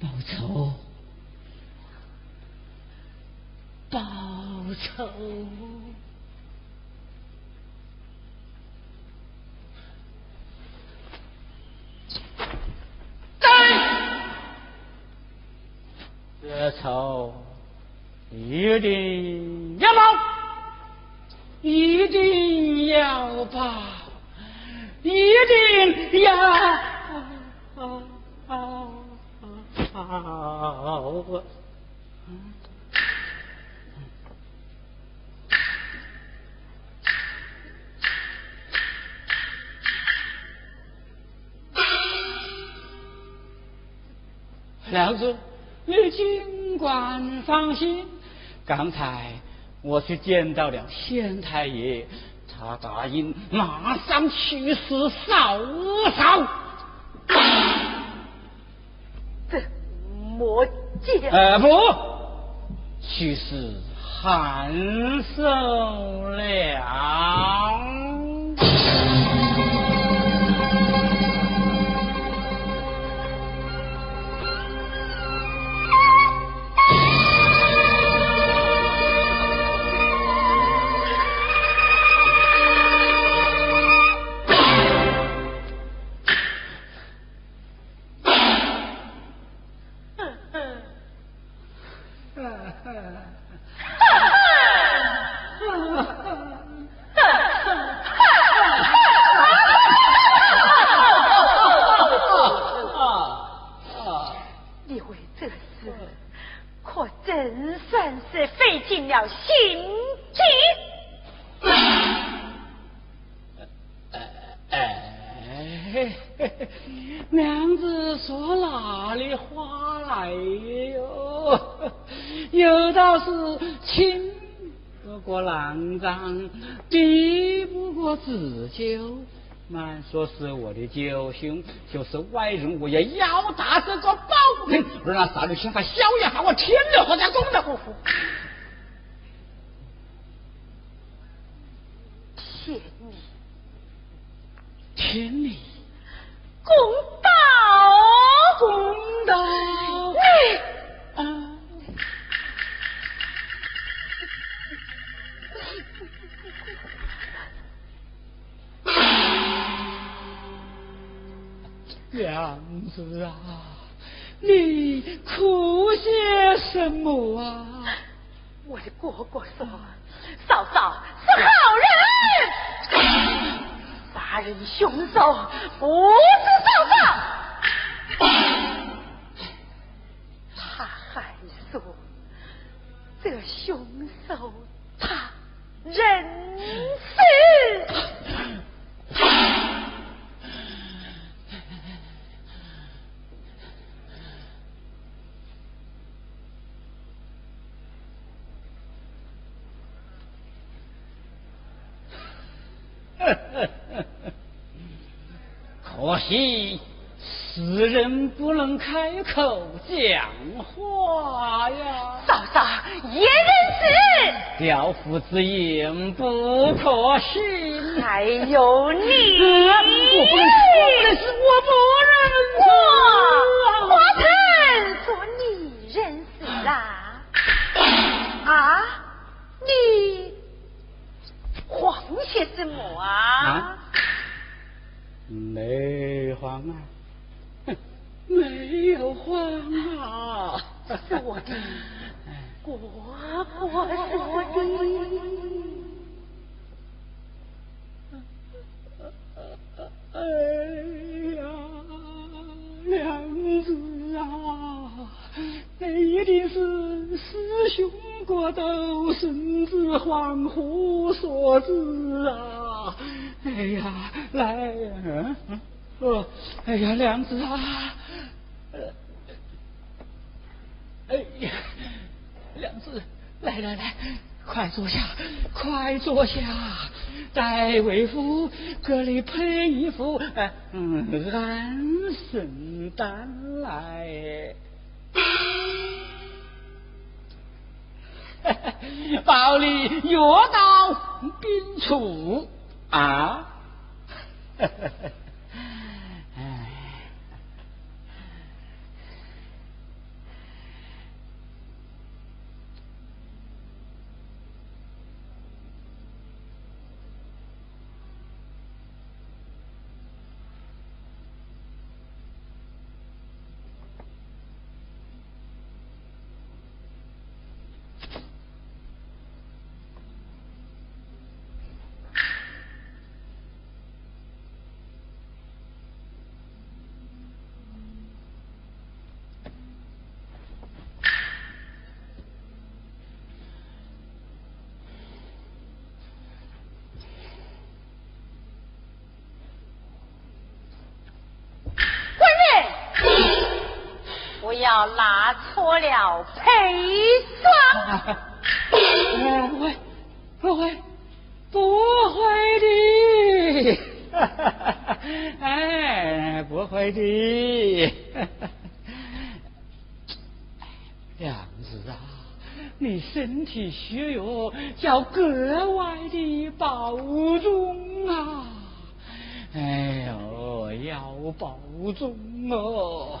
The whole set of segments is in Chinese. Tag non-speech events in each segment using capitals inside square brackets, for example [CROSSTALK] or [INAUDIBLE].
报仇，报仇。这仇一定要报，一定要报，一定要娘子。你尽管放心，刚才我去见到了县太爷，他答应马上去死扫扫。这我见，呃，不，去是寒瘦了。去死韩寿良。自救，满说是我的救兄，就是外人，我也要打这个报应。不然杀戮刑罚小爷喊我天了何在？公道子啊，你哭些什么啊？我的哥哥说，嫂嫂是好人，杀人凶手不是嫂嫂。他还说，这凶手他认识。[LAUGHS] 可惜世人不能开口讲话呀。嫂嫂也认识，[LAUGHS] 刁夫之言不可信。还有你，[LAUGHS] 我不能是，我不认。我我曾说你认识啦。啊，你慌些什么啊？没慌啊，没有慌 [LAUGHS] 啊，是我的。国国说的，哎呀，娘子啊，那一定是师兄过斗，孙子恍惚所致啊。哎呀，来，嗯，哦，哎呀，娘子啊，哎呀，娘子，来来来，快坐下，快坐下，待为夫给你配一副嗯安神丹来，保你药到病除。啊，[LAUGHS] 不要拿错了配双。不会，不会，不会的，哎，不会的，娘子啊，你身体虚弱，要格外的保重啊！哎呦，要保重哦！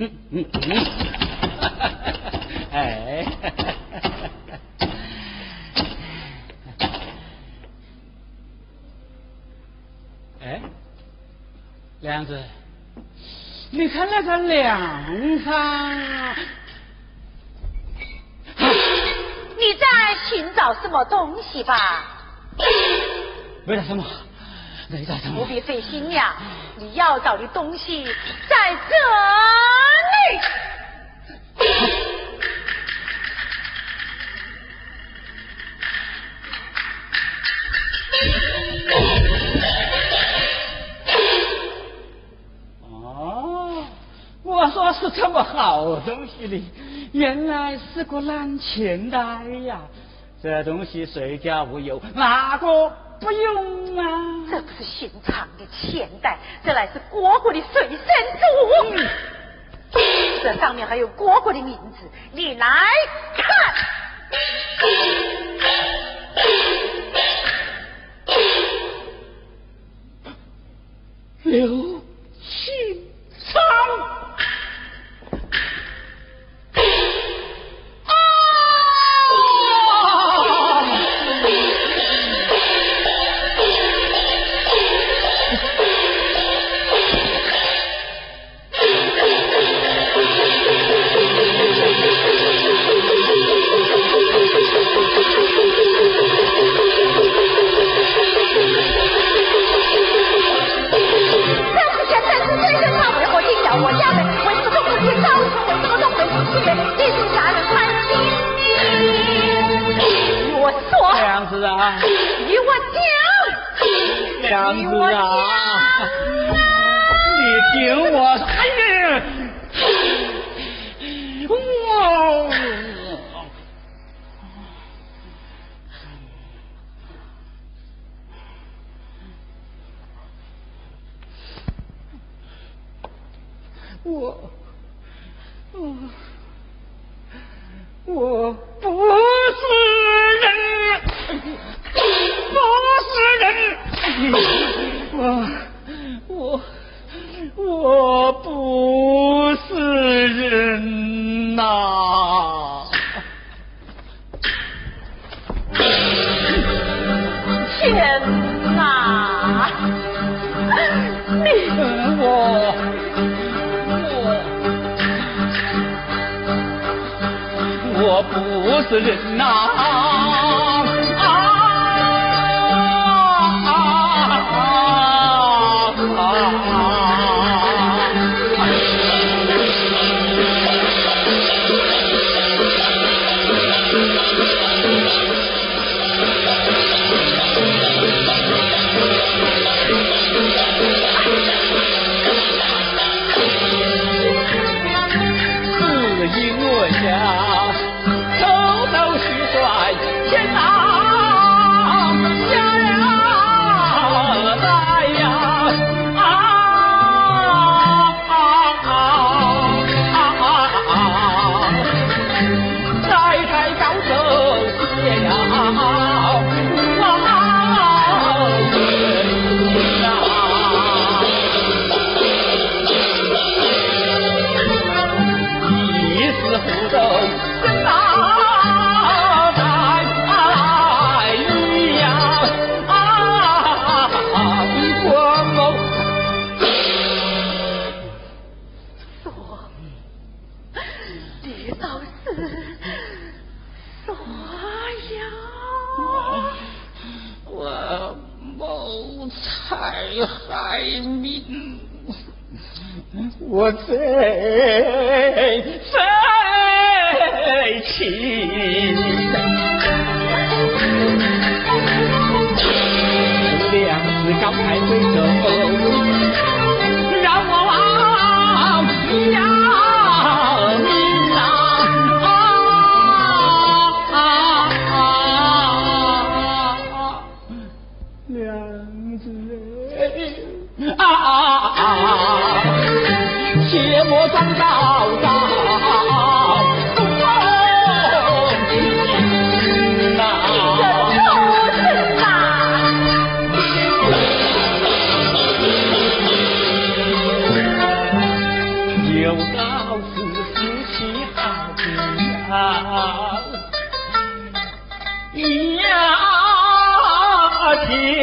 嗯嗯嗯，哎，哎，梁子，你看那个梁上，你在寻找什么东西吧？为了什么？为了什么？不必费心呀，你要找的东西在这。哦，我说是这么好东西的，原来是个烂钱袋呀！这东西谁家无有，哪个不用啊？这不是寻常的钱袋，这乃是国国的随身珠。这上面还有哥哥的名字，你来看。刘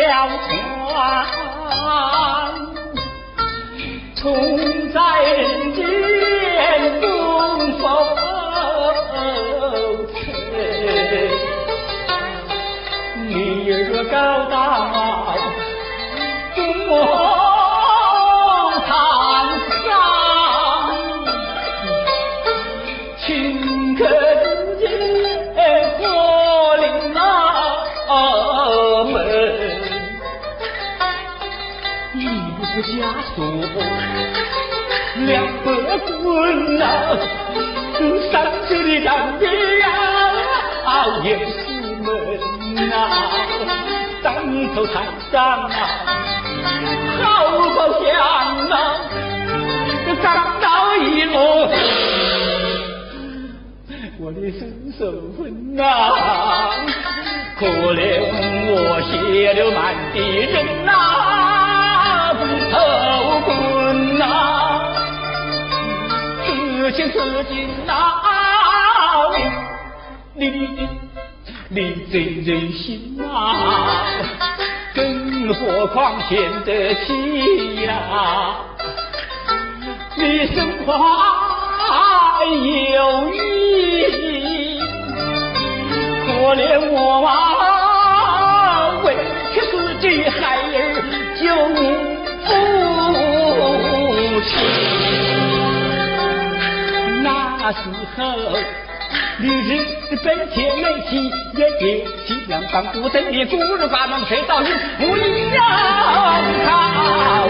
要相欢，同在人间东风吹。你若高到我。枷锁两百棍呐，三岁的长爹呀，也是门呐，当头台上啊，好好想啊，刚到一路，我的身手分呐，可怜我血流满地人此情此景呐，你你最忍心啊，更何况显得起呀？你生花有意，可怜我啊，那时候，女人本钱没气，也别气两方不等你，孤日寡门谁到你不一样好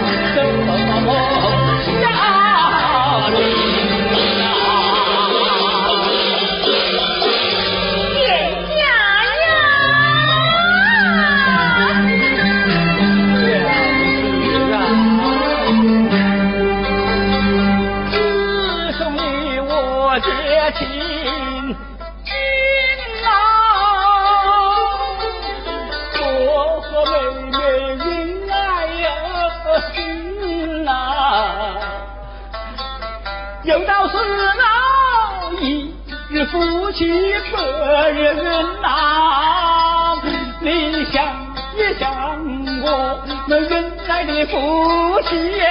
夫妻百日恩呐。你想也想我那恩爱的夫妻哎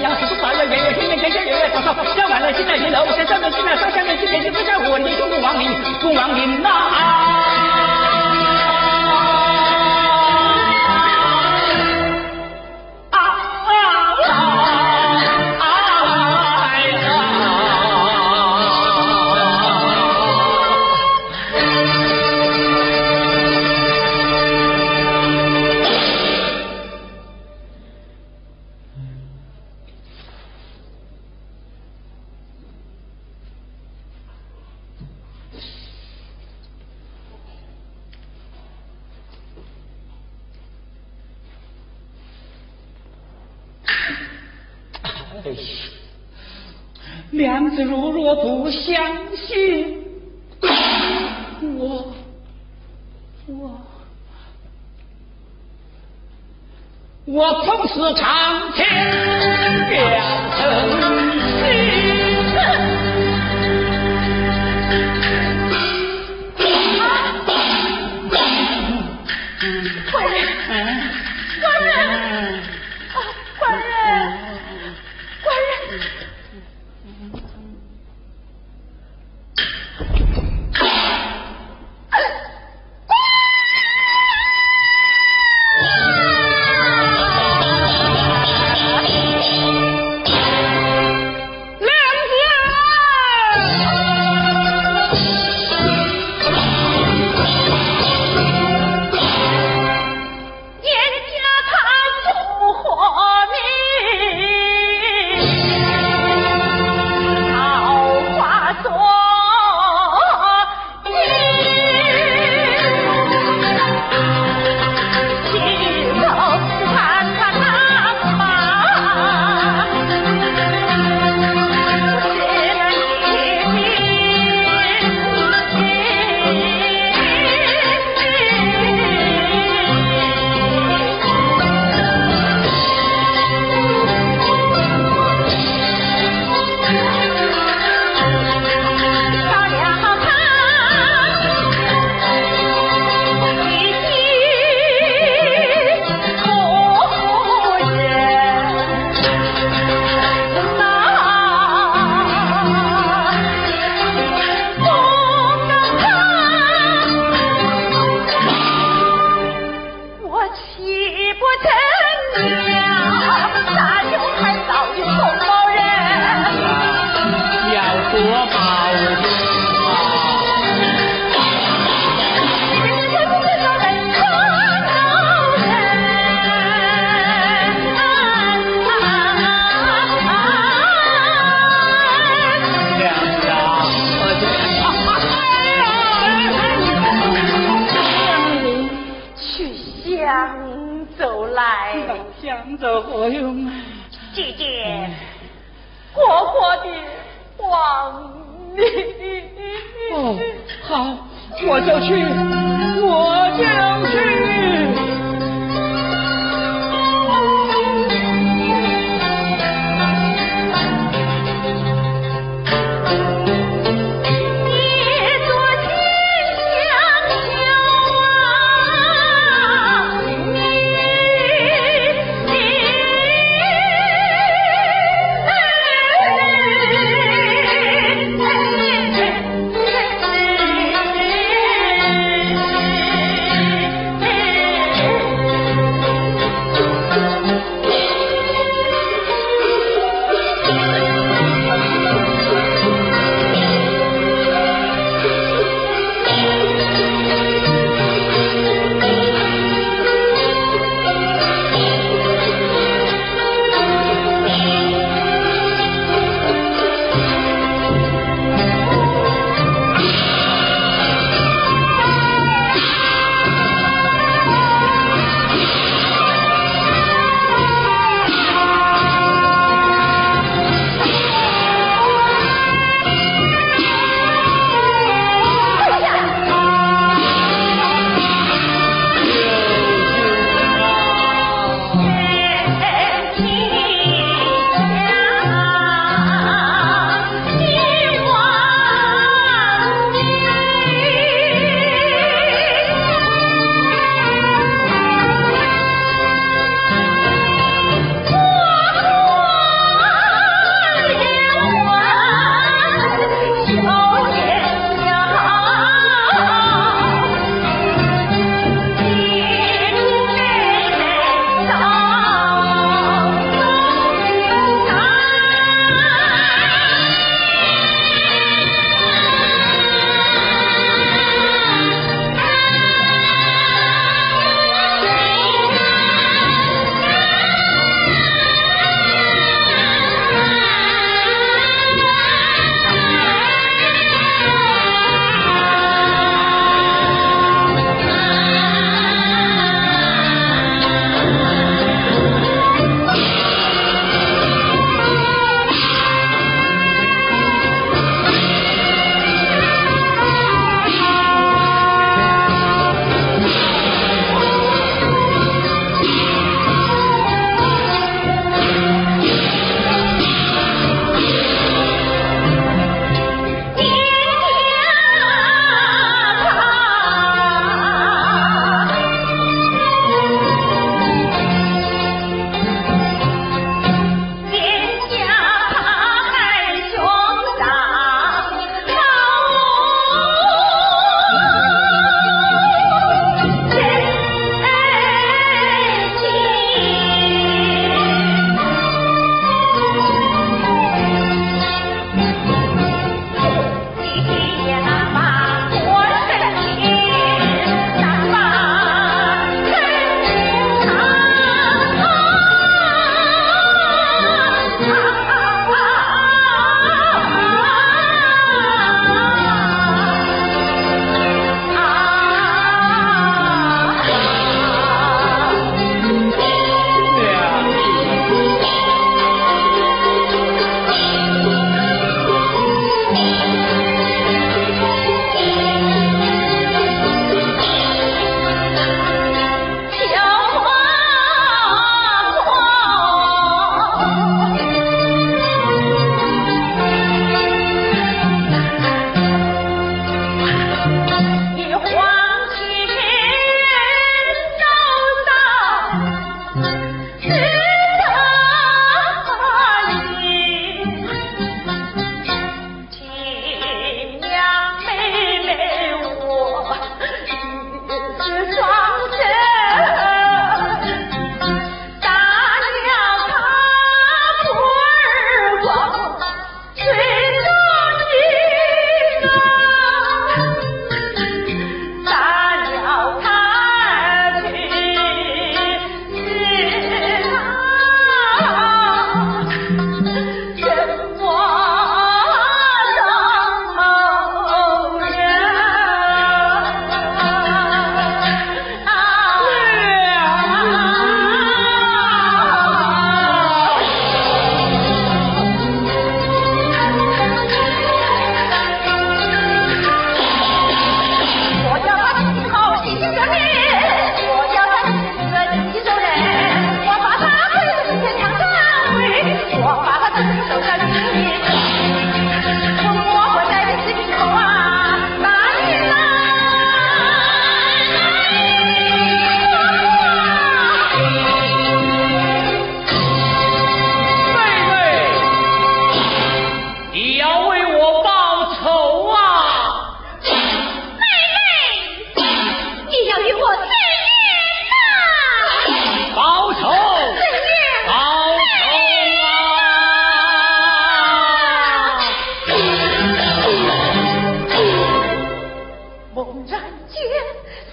阳子不管了爷爷天天爷爷嫂嫂上完了进了一楼我先上面进了上下面进了就这我的兄弟王林不王林呐啊。娘子如若不相信，我我我从此长天变成。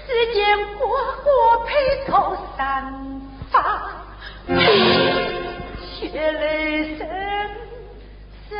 只见哥哥披头散发，血泪声声。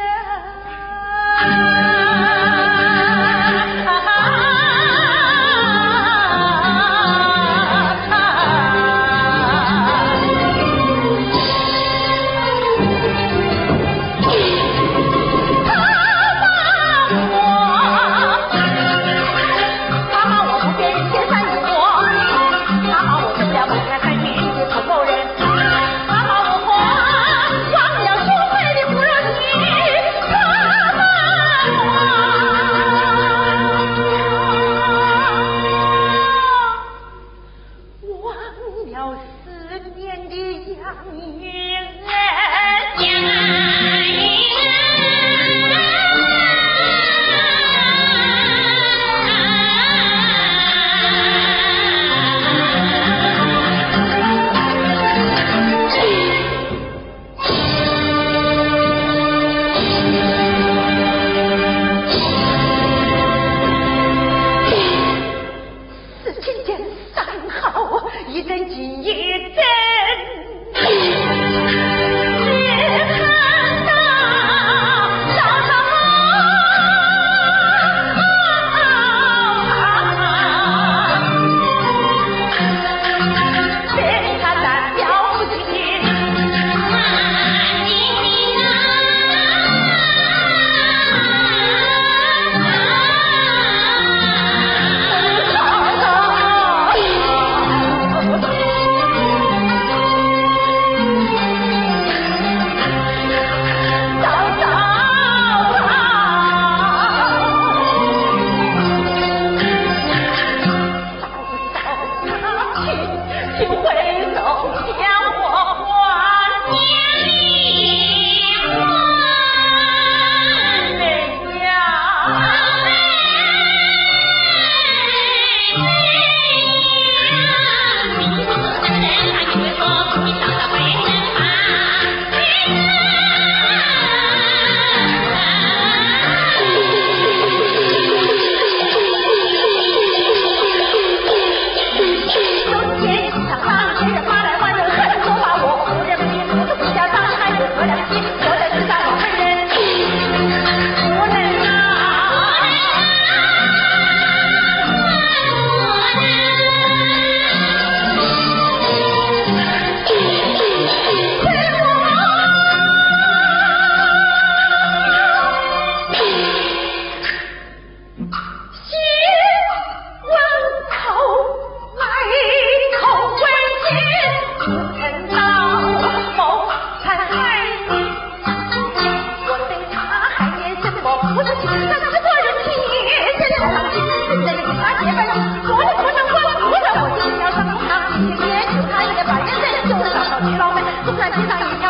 再欣赏一。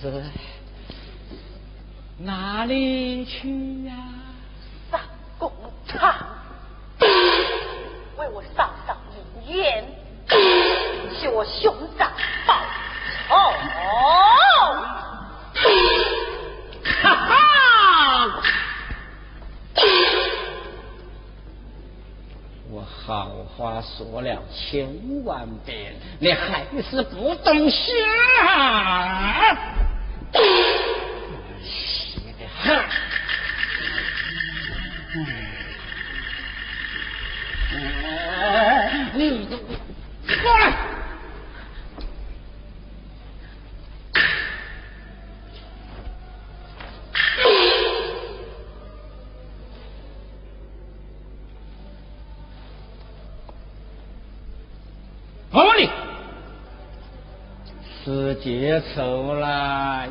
子哪里去呀？上公堂，为我上上阴冤，替我兄长报仇。哈哈！我好话说了千万遍，你还是不动心啊？是结仇来，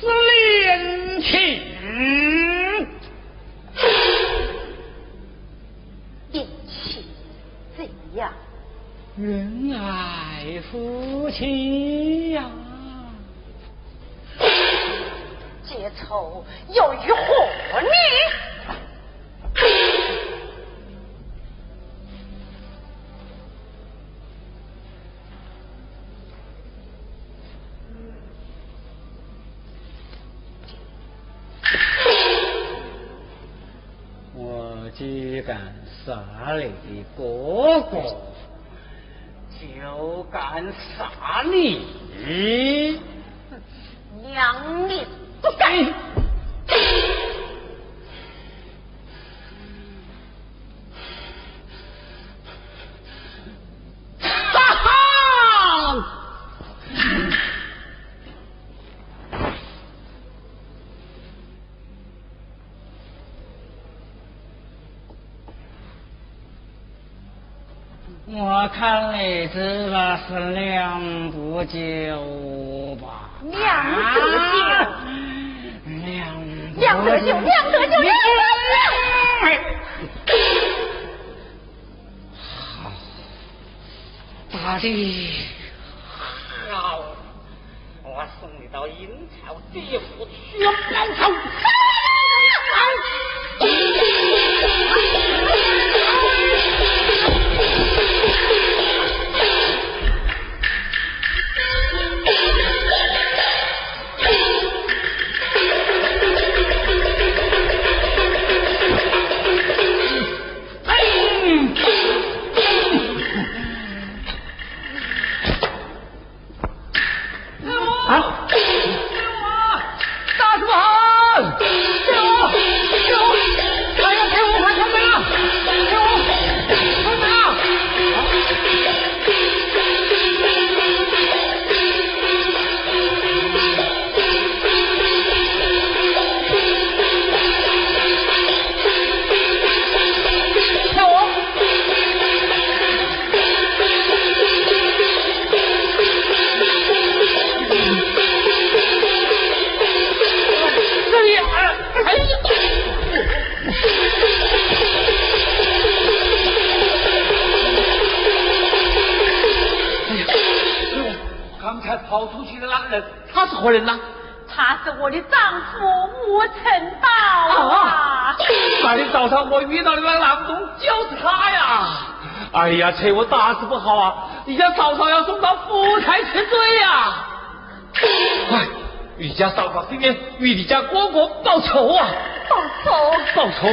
是恋情。恋情怎样？人爱夫妻呀。结仇又与何呢？杀你的哥哥，就敢杀你。娘你不改。这个是两不久吧？两不久啊两不两得救，两得救，两得救！好，大力好，我送你到阴曹地府去报仇。趁我大事不好啊！你家嫂嫂要送到府台去罪呀！哎，你家嫂嫂今天与你家哥哥报仇啊！报仇！报仇！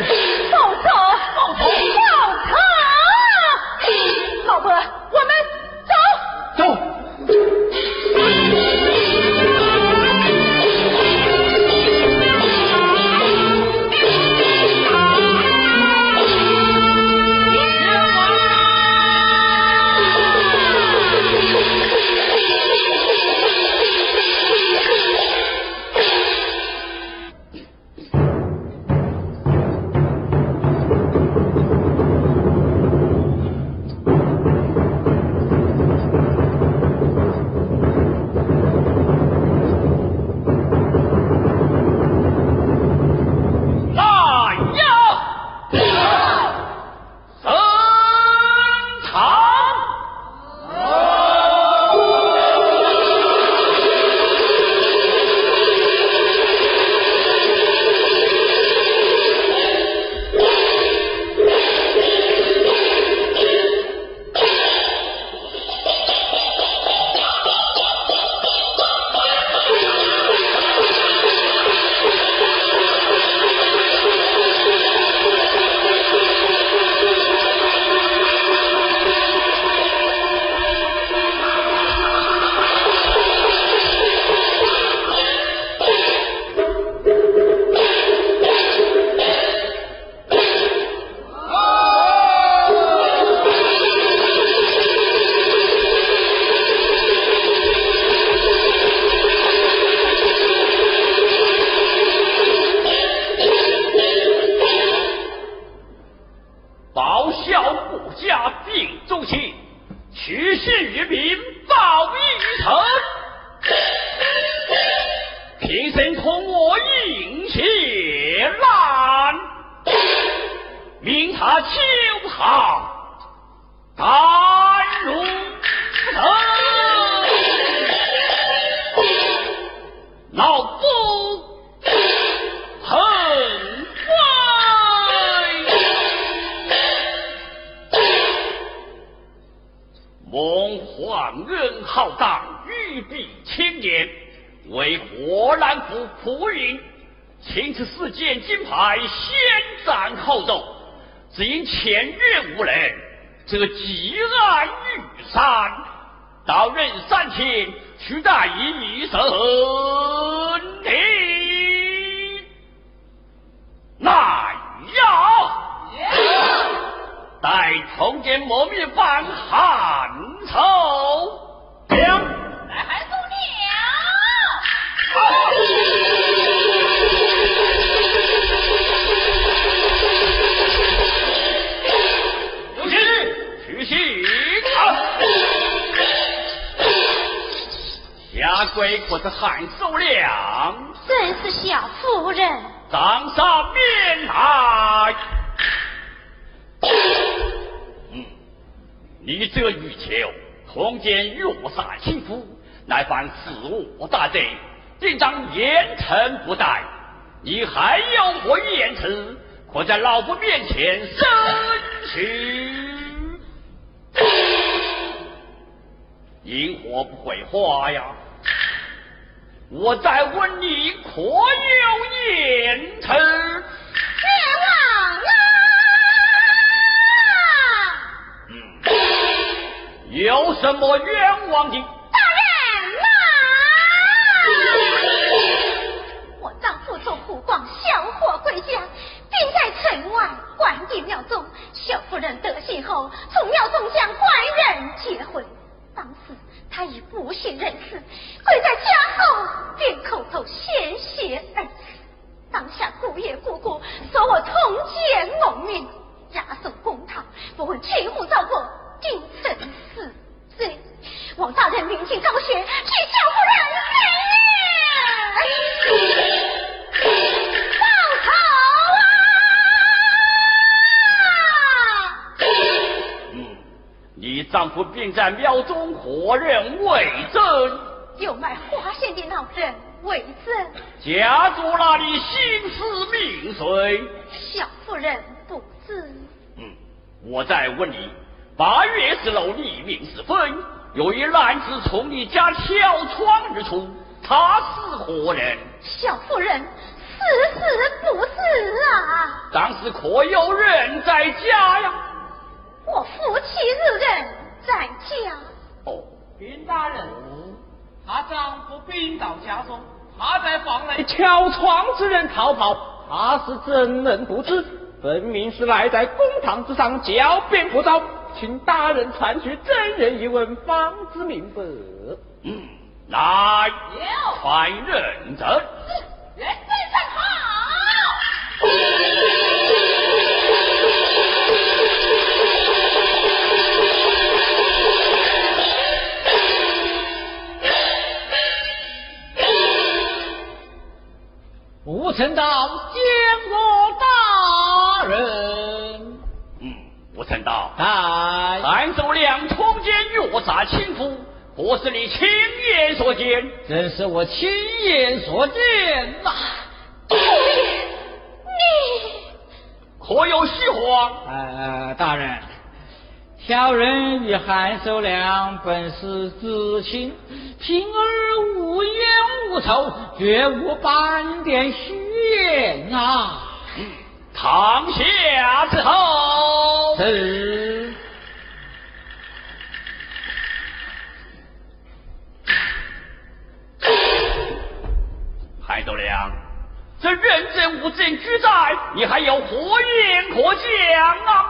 他求好，甘如老夫恨孟皇恩浩荡，玉璧千年，为霍兰府仆人，请赐四件金牌，先斩后奏。只因前日无人，则积案玉山，到任三天，须待一审理。来呀！待重见磨灭般寒臭下跪可是韩守良？正是小夫人。当上面来。嗯，你这玉球空见月煞轻浮，乃犯死我大罪，定当严惩不贷。你还有何言辞？可在老夫面前申屈。萤火不会花呀？我再问你，可有言辞？冤枉啊！有什么冤枉的？大人啊！我丈夫从湖广小伙归家，并在城外关帝庙中。小夫人得信后，从庙中将官人结婚。他已不幸人世，跪在家后便口头鲜血而死。当下姑爷姑姑说我通奸蒙命，押送公堂，不问亲户照过。京城死罪，王大人明镜昭雪，替小夫人你丈夫并在庙中，何人为证？有卖花仙的老人为证。家主那里心思命随？小夫人不知。嗯，我再问你。八月十六黎明时分，有一男子从你家跳窗而出，他是何人？小夫人，是是不是啊？当时可有人在家呀？我夫妻日人在家。哦，禀大人，她丈夫病到家中，他在房内敲窗之人逃跑，他是真人不知，分明是赖在公堂之上狡辩不招。请大人传去真人一问，方知明白。嗯，来，传认真。夫，或是你亲眼所见？这是我亲眼所见呐。你可有虚话？呃，大人，小人与韩守良本是至亲，平儿无冤无仇，绝无半点虚言啊。堂下之后是韩斗良，这认证物证俱在，你还有何言可讲啊？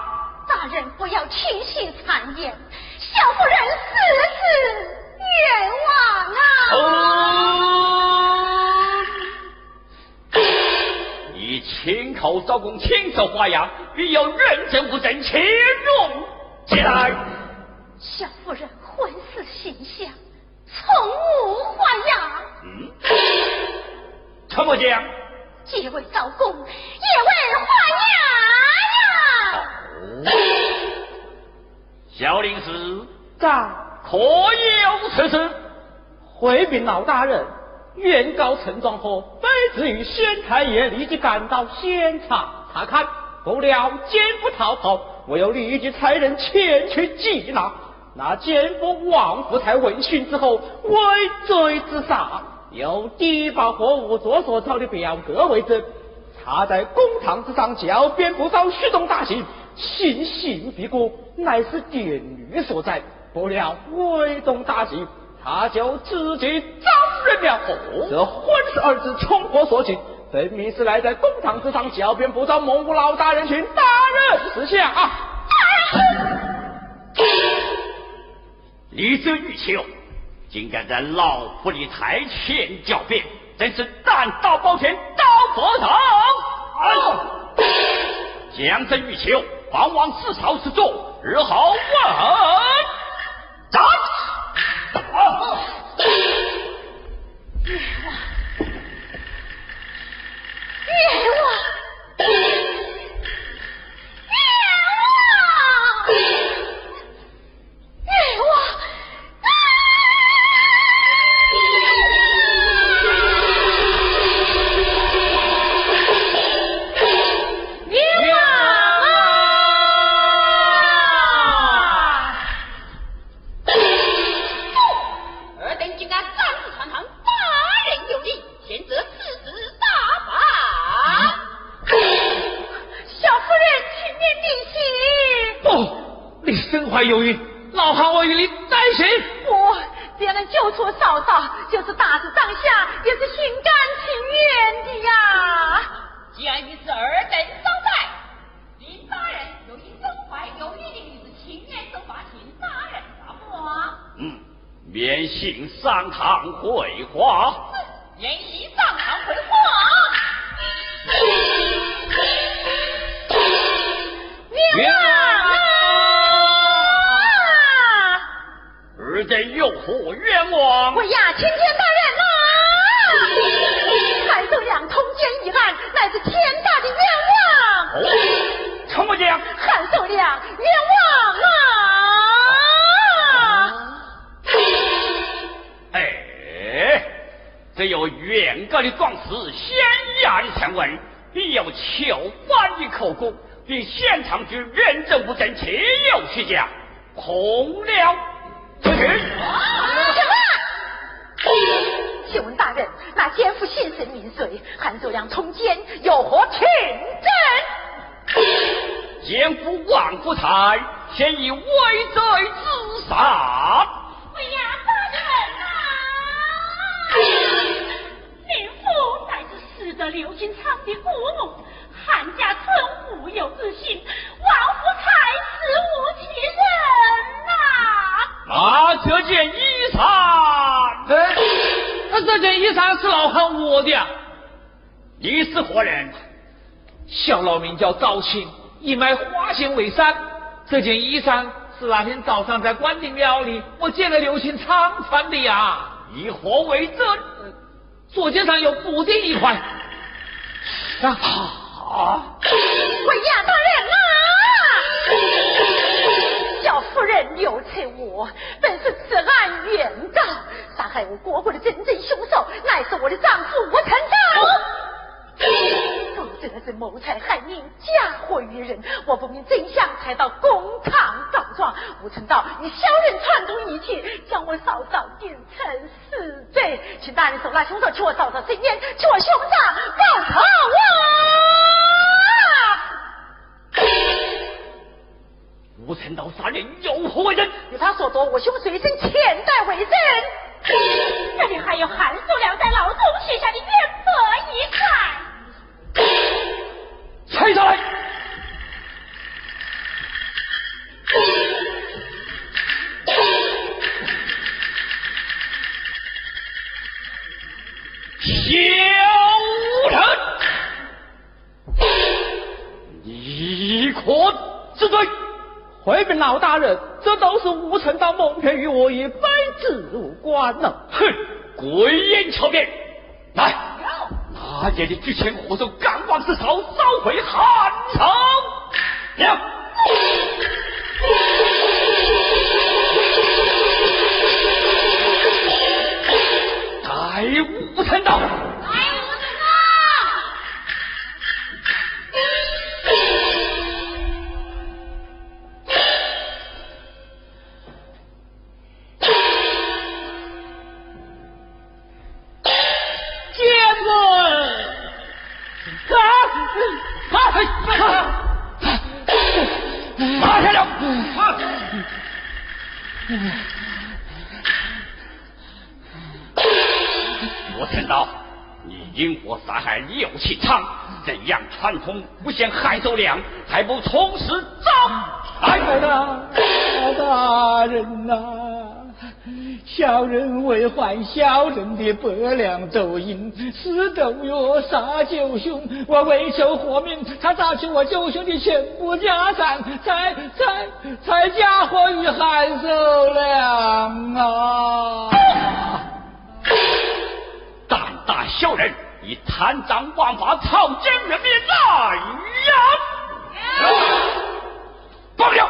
大人不要轻信谗言，小夫人死死冤枉啊！你亲口招供，亲手画押，必有认证物证，且容起来。小夫人婚死形象，从无画押。嗯，陈末将，既为招公，也为花呀小林氏长，可有此事？回禀老大人，原告陈庄后被指与县太爷立即赶到现场查看，不料奸夫逃跑，我又立即差人前去缉拿。那奸夫王福才闻讯之后，畏罪自杀，有低保货物做所造的表格为证。他在公堂之上狡辩不遭虚动大刑，行刑必过，乃是典狱所在。不料未动大刑，他就自己招认了。这婚事二字从何所起？分明是来在公堂之上狡辩不遭蒙古老大人群大人之下啊！李泽玉秋竟敢在老夫的台前狡辩，真是胆大包天，刀佛堂！将这玉秋放往四朝之中，日后问斩！冤枉！冤你身怀有孕，老汉我与你担心。我只要能救出嫂嫂，就是大事当下，也是心甘情愿的呀。既然你是尔等招待，林大人由于身怀有孕的女子情愿受罚，请大人罚话。嗯，免幸上堂回话。免行上堂回话。冤枉啊！尔等有何冤枉？我呀，青天大人呐、韩寿良通奸一案，乃是天大的冤枉。哦，陈末将，韩寿良冤枉啊！哎，这有原告的状词先押的前文，必有囚犯的口供，并现场之认证物证皆有虚假，空了出去。什么？请问大人，那奸夫姓甚名谁？韩寿良通奸，有何凭证？奸夫王福才现已畏罪自杀。哎呀，大人呐、民妇乃是死得刘金昌的姑母，韩家村无有之心，王福才死无其人呐、那这件衣裳，哎，那这件衣裳是老汉我的呀。你是何人？小老名叫赵青，一脉花钱为生。这件衣裳是那天早上在关帝庙里我见了刘青长穿的呀。以何为证？左肩上有补丁一块。啊，喂呀，大人人刘翠我本是此案原告，杀害我国国的真正凶手乃是我的丈夫吴成道。如真的是谋财害命，嫁祸于人，我不明真相，才到公堂告状。吴成道，你小人串通一气，将我嫂嫂定成死罪，请大人手拉凶手，去我嫂嫂身边，去我兄长报仇啊！[LAUGHS] 吴成道杀人有何为证？有他所夺，我兄随身钱袋为证。这里还有韩寿良在牢中写下的冤责一看。拆下来。小人，你可知罪？回禀老大人，这都是吴成道蒙骗于我，与本子无关了。哼，鬼言巧辩！来，大爷的举前火手赶往之朝，烧回汉朝。了。待武臣到。传统不嫌害走粮，还不从实招？来大大人呐，小人为还小人的百两斗银，私斗约杀九兄，我为求活命，他砸去我九兄的全部家产，才才才嫁祸于韩寿良啊！胆大小人！以贪赃枉法，草菅人命，来呀！报了。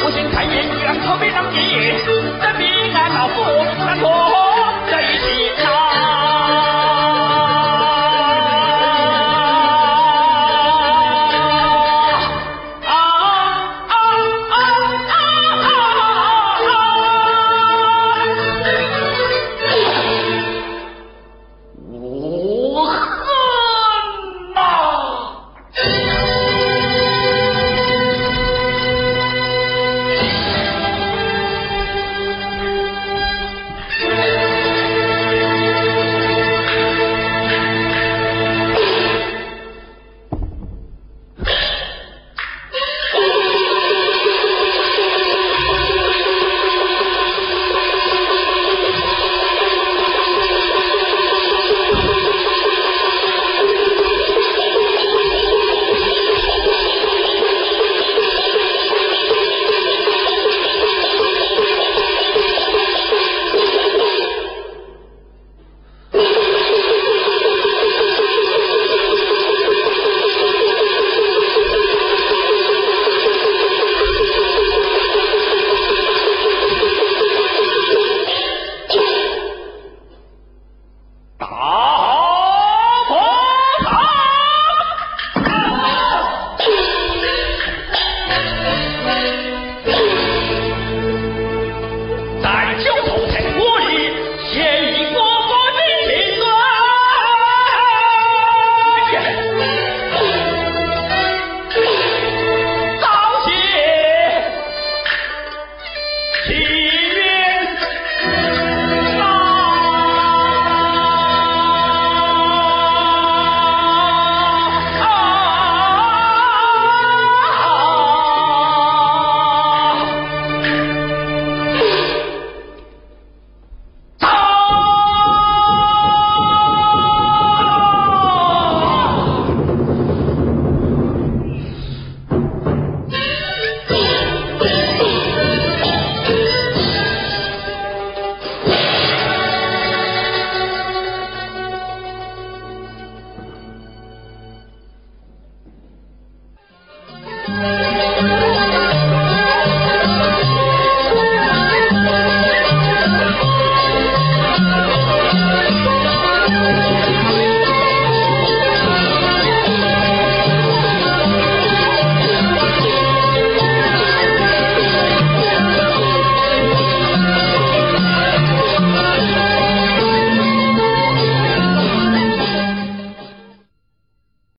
我信太野，居可没那么野。这比俺老夫难破这一起。